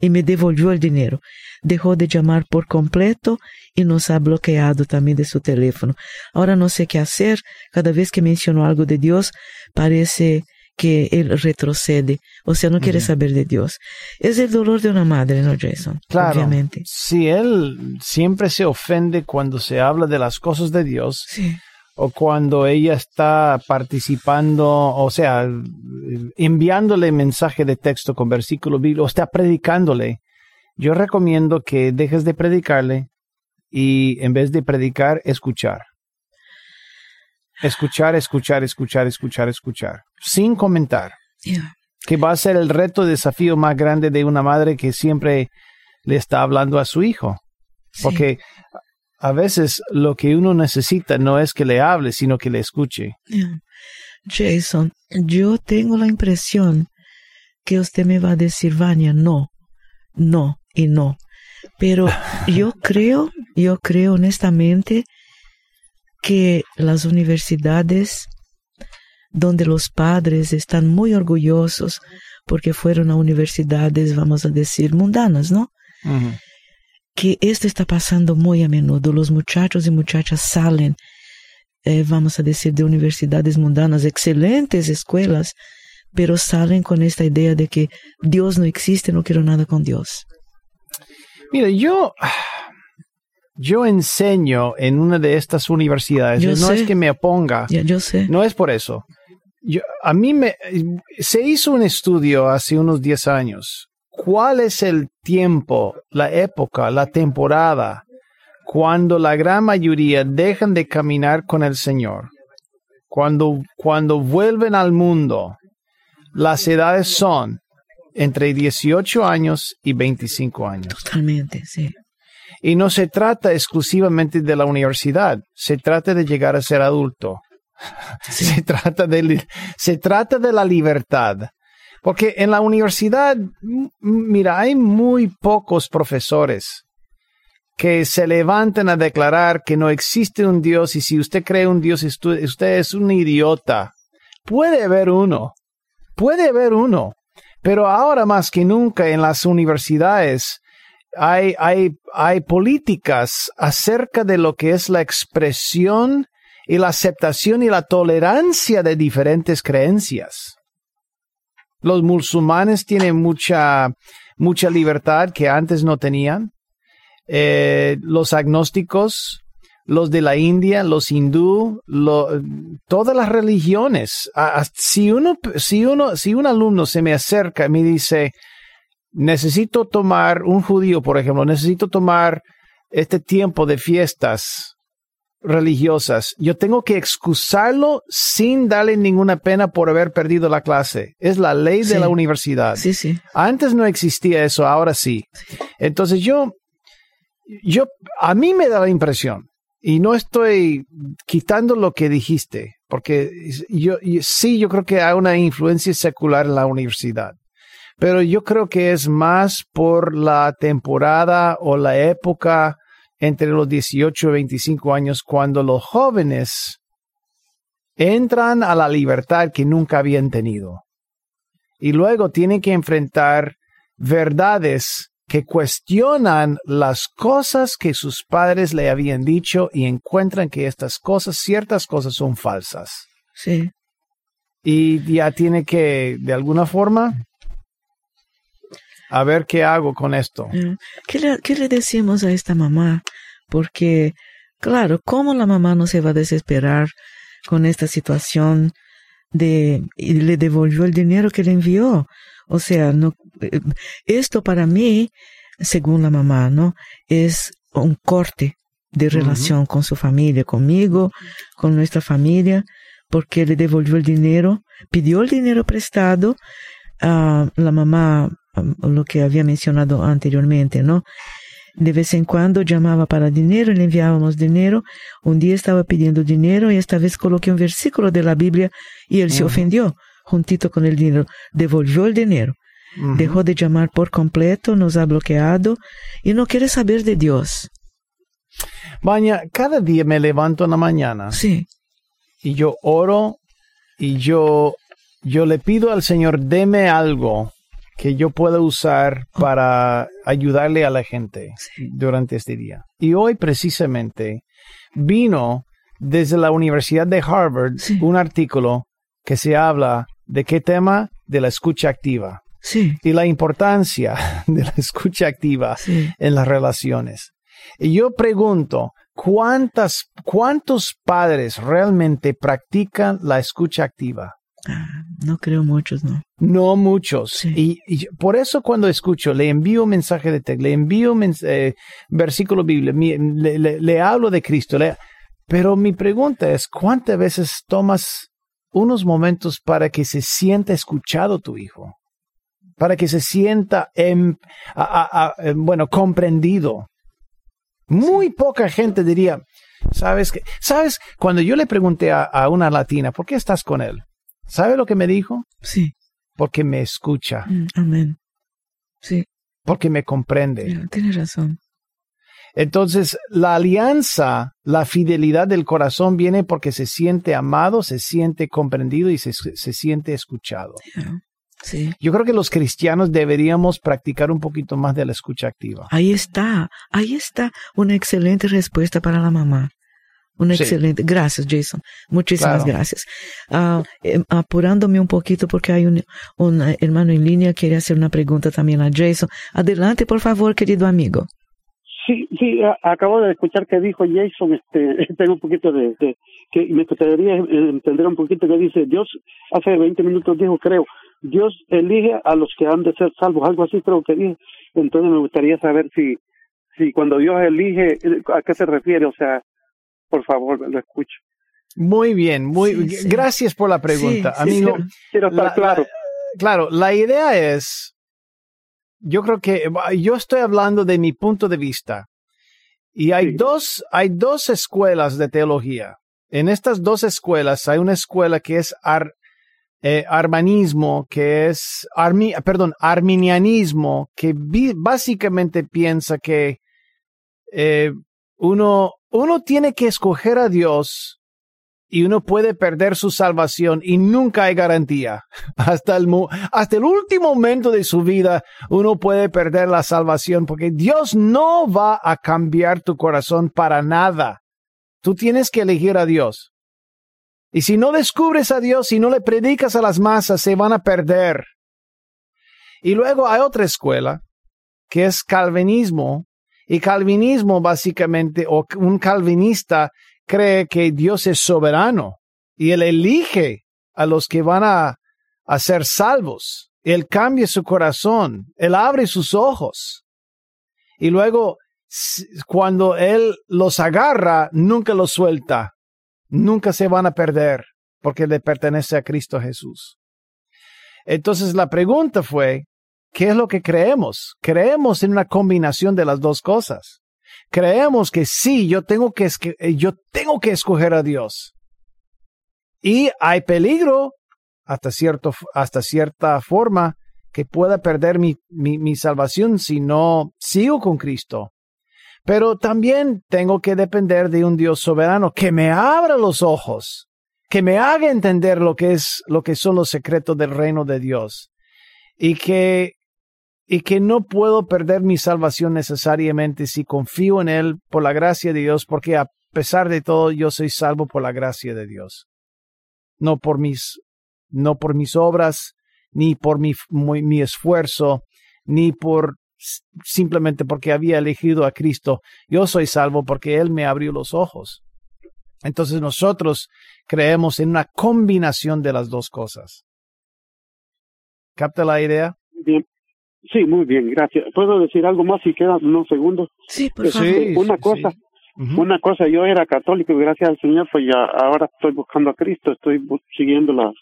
y me devolvió el dinero. Dejó de llamar por completo y nos ha bloqueado también de su teléfono. Ahora no sé qué hacer. Cada vez que menciono algo de Dios, parece que él retrocede, o sea, no quiere saber de Dios. Es el dolor de una madre, ¿no, Jason? Claro. Obviamente. Si él siempre se ofende cuando se habla de las cosas de Dios, Sí. o cuando ella está participando, o sea, enviándole mensaje de texto con versículo bíblico, o está predicándole, yo recomiendo que dejes de predicarle y en vez de predicar, escuchar. Escuchar, escuchar, escuchar, escuchar, escuchar, sin comentar. Yeah. Que va a ser el reto, desafío más grande de una madre que siempre le está hablando a su hijo. Sí. Porque a veces lo que uno necesita no es que le hable, sino que le escuche. Yeah. Jason, yo tengo la impresión que usted me va a decir, Vania, no, no y no. Pero [laughs] yo creo, yo creo honestamente que las universidades donde los padres están muy orgullosos porque fueron a universidades, vamos a decir, mundanas, ¿no? Que esto está pasando muy a menudo. Los muchachos y muchachas salen, eh, vamos a decir, de universidades mundanas, excelentes escuelas, pero salen con esta idea de que Dios no existe, no quiero nada con Dios. Mira, yo, yo enseño en una de estas universidades. Yo no sé. es que me oponga, Ya, yo sé. no es por eso. Yo, a mí me, se hizo un estudio hace unos 10 años. ¿Cuál es el tiempo, la época, la temporada cuando la gran mayoría dejan de caminar con el Señor? Cuando, cuando vuelven al mundo, las edades son entre 18 años y 25 años. Totalmente, sí. Y no se trata exclusivamente de la universidad, se trata de llegar a ser adulto. [laughs] Se, trata de, se trata de la libertad. Porque en la universidad, mira, hay muy pocos profesores que se levantan a declarar que no existe un Dios y si usted cree un Dios, usted es un idiota. Puede haber uno, puede haber uno, pero ahora más que nunca en las universidades hay, hay, hay políticas acerca de lo que es la expresión y la aceptación y la tolerancia de diferentes creencias. Los musulmanes tienen mucha, mucha libertad que antes no tenían. Eh, los agnósticos, los de la India, los hindú, todas las religiones. Si uno, si uno, si un alumno se me acerca y me dice, necesito tomar, un judío, por ejemplo, necesito tomar este tiempo de fiestas religiosas. Yo tengo que excusarlo sin darle ninguna pena por haber perdido la clase. Es la ley Sí. de la universidad. Sí, sí. Antes no existía eso, ahora sí. Entonces yo, yo, a mí me da la impresión, y no estoy quitando lo que dijiste, porque yo, sí, yo creo que hay una influencia secular en la universidad, pero yo creo que es más por la temporada o la época entre los 18 y 25 años cuando los jóvenes entran a la libertad que nunca habían tenido y luego tienen que enfrentar verdades que cuestionan las cosas que sus padres le habían dicho y encuentran que estas cosas, ciertas cosas son falsas. Sí. Y ya tiene que, de alguna forma, a ver qué hago con esto. ¿Qué le, qué le decimos a esta mamá? Porque, claro, ¿cómo la mamá no se va a desesperar con esta situación de y le devolvió el dinero que le envió? O sea, no, eh, esto para mí, según la mamá, ¿no? Es un corte de relación con su familia, conmigo, con nuestra familia, porque le devolvió el dinero, pidió el dinero prestado. a la mamá lo que había mencionado anteriormente, ¿no? De vez en cuando llamaba para dinero, le enviábamos dinero. Un día estaba pidiendo dinero y esta vez coloqué un versículo de la Biblia y él se ofendió juntito con el dinero. Devolvió el dinero. Dejó de llamar por completo, nos ha bloqueado y no quiere saber de Dios. Baña, cada día me levanto en la mañana. Sí. Y yo oro y yo, yo le pido al Señor, deme algo que yo pueda usar para ayudarle a la gente durante este día. Y hoy precisamente vino desde la Universidad de Harvard un artículo que se habla de qué tema de la escucha activa. Sí. Y la importancia [laughs] de la escucha activa en las relaciones. Y yo pregunto, ¿cuántas, ¿cuántos padres realmente practican la escucha activa? Ah, no creo muchos, ¿no? No muchos. Y, por eso cuando escucho, le envío mensaje de texto, le envío eh, versículo bíblico, le, le, hablo de Cristo. pero mi pregunta es, ¿cuántas veces tomas unos momentos para que se sienta escuchado tu hijo? Para que se sienta, em, bueno, comprendido. Muy poca gente diría, ¿sabes qué? ¿Sabes? Cuando yo le pregunté a una latina, ¿por qué estás con él? ¿Sabe lo que me dijo? Sí. Porque me escucha. Mm, amén. Sí. Porque me comprende. tiene razón. Entonces, la alianza, la fidelidad del corazón viene porque se siente amado, se siente comprendido y se, se siente escuchado. Sí. Yo creo que los cristianos deberíamos practicar un poquito más de la escucha activa. Ahí está, ahí está una excelente respuesta para la mamá. Una excelente. Gracias, Jason. Muchísimas gracias. Uh, apurándome un poquito porque hay un, un, hermano en línea que quiere hacer una pregunta también a Jason. Adelante, por favor, querido amigo. Sí, sí, acabo de escuchar que dijo Jason, este, [laughs] tengo un poquito de, de que me gustaría entender un poquito que dice Dios, hace 20 minutos dijo, creo, Dios elige a los que han de ser salvos, algo así creo que dijo. Entonces me gustaría saber si, si cuando Dios elige, ¿a qué se refiere? O sea, por favor, lo escucho. Muy bien, muy gracias por la pregunta, amigo. [laughs] Quiero estar claro. claro, la idea es, yo creo que yo estoy hablando de mi punto de vista y hay dos, hay dos escuelas de teología. En estas dos escuelas hay una escuela que es ar, eh, armanismo, que es armi, perdón, arminianismo, que básicamente piensa que eh, uno uno tiene que escoger a Dios y uno puede perder su salvación y nunca hay garantía. [laughs] Hasta el, último momento de su vida uno puede perder la salvación porque Dios no va a cambiar tu corazón para nada. Tú tienes que elegir a Dios. Y si no descubres a Dios y no le predicas a las masas, se van a perder. Y luego hay otra escuela, que es calvinismo, y calvinismo básicamente, o un calvinista cree que Dios es soberano y él elige a los que van a, a ser salvos. Él cambia su corazón, él abre sus ojos. Y luego, cuando él los agarra, nunca los suelta. Nunca se van a perder porque le pertenece a Cristo Jesús. Entonces la pregunta fue, ¿Qué es lo que creemos? Creemos en una combinación de las dos cosas. Creemos que sí, yo tengo que, eh, yo tengo que escoger a Dios. Y hay peligro hasta, cierto, hasta cierta forma que pueda perder mi, mi, mi salvación si no sigo con Cristo. Pero también tengo que depender de un Dios soberano que me abra los ojos, que me haga entender lo que es, lo que son los secretos del reino de Dios y que y que no puedo perder mi salvación necesariamente si confío en Él por la gracia de Dios, porque a pesar de todo yo soy salvo por la gracia de Dios. No por mis, no por mis obras, ni por mi, mi, esfuerzo, ni por simplemente porque había elegido a Cristo. Yo soy salvo porque Él me abrió los ojos. Entonces nosotros creemos en una combinación de las dos cosas. ¿Capta la idea? Bien. Sí, muy bien, gracias. ¿Puedo decir algo más si quedan unos segundos? Sí, por favor. una cosa, una cosa, yo era católico y gracias al Señor, pues ya ahora estoy buscando a Cristo, estoy siguiendo las,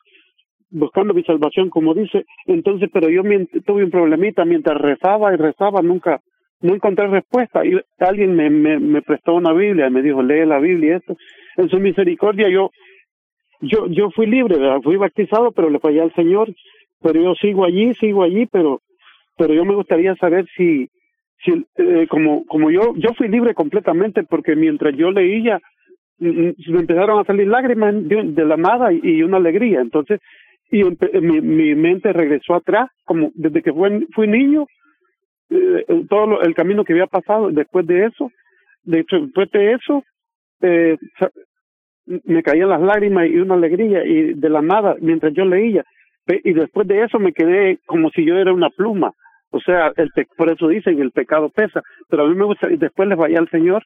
buscando mi salvación, como dice. Entonces, pero yo tuve un problemita mientras rezaba y rezaba, nunca, no encontré respuesta. Y alguien me, me, me prestó una Biblia y me dijo, lee la Biblia y esto. En su misericordia yo, yo, yo fui libre, fui bautizado, pero le fallé al Señor. Pero yo sigo allí, sigo allí, pero, pero yo me gustaría saber si, eh, como como yo yo fui libre completamente porque mientras yo leía mm, mm, me empezaron a salir lágrimas de, la nada y, una alegría. Entonces y mi, mi mente regresó atrás como desde que fui, fui niño eh, todo el camino que había pasado después de eso de hecho después de eso eh, me caían las lágrimas y una alegría y de la nada mientras yo leía. Y después de eso me quedé como si yo era una pluma o sea, el por eso dicen el pecado pesa, pero a mí me gusta y después les vaya al Señor,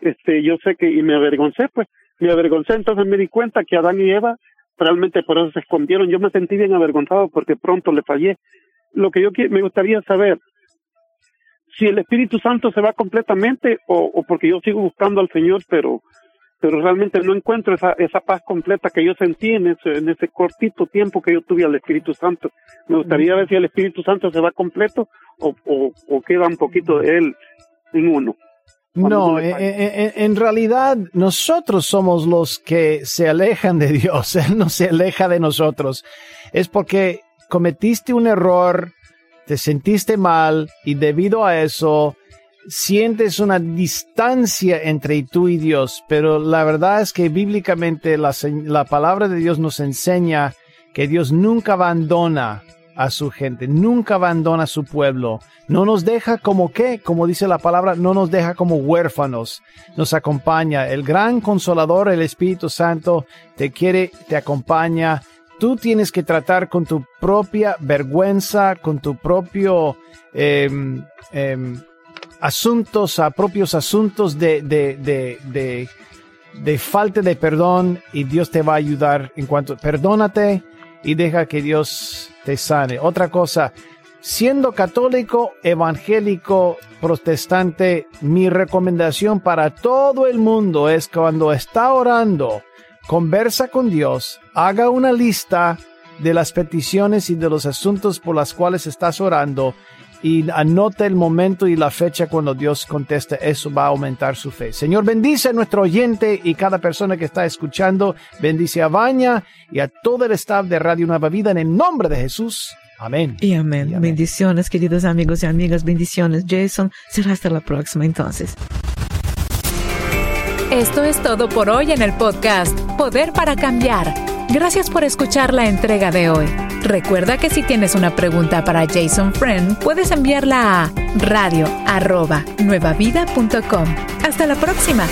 este, yo sé que y me avergoncé, pues, me avergoncé, entonces me di cuenta que Adán y Eva realmente por eso se escondieron. Yo me sentí bien avergonzado porque pronto le fallé. Lo que yo me gustaría saber si el Espíritu Santo se va completamente o porque yo sigo buscando al Señor, pero pero realmente no encuentro esa, esa paz completa que yo sentí en ese, en ese cortito tiempo que yo tuve al Espíritu Santo. Me gustaría ver si el Espíritu Santo se va completo o, o, queda un poquito de él en uno. No, en, eh, eh, eh, en, realidad nosotros somos los que se alejan de Dios, [laughs] Él no se aleja de nosotros. Es porque cometiste un error, te sentiste mal y debido a eso sientes una distancia entre tú y Dios, pero la verdad es que bíblicamente la, la, palabra de Dios nos enseña que Dios nunca abandona a su gente, nunca abandona a su pueblo, no nos deja como qué, como dice la palabra, no nos deja como huérfanos, nos acompaña. El gran consolador, el Espíritu Santo, te quiere, te acompaña. Tú tienes que tratar con tu propia vergüenza, con tu propio... Eh, asuntos, a propios asuntos de, de, de, de, falta de perdón y Dios te va a ayudar en cuanto, perdónate y deja que Dios te sane. Otra cosa, siendo católico, evangélico, protestante, mi recomendación para todo el mundo es cuando está orando, conversa con Dios, haga una lista de las peticiones y de los asuntos por las cuales estás orando y anota el momento y la fecha cuando Dios conteste. Eso va a aumentar su fe. Señor, bendice a nuestro oyente y cada persona que está escuchando. Bendice a Baña y a todo el staff de Radio Nueva Vida en el nombre de Jesús. Amén. Y amén. Bendiciones, queridos amigos y amigas. Bendiciones, Jason. Será hasta la próxima entonces. Esto es todo por hoy en el podcast Poder para Cambiar. Gracias por escuchar la entrega de hoy. Recuerda que si tienes una pregunta para Jason Friend, puedes enviarla a radio.nuevavida.com. Hasta la próxima.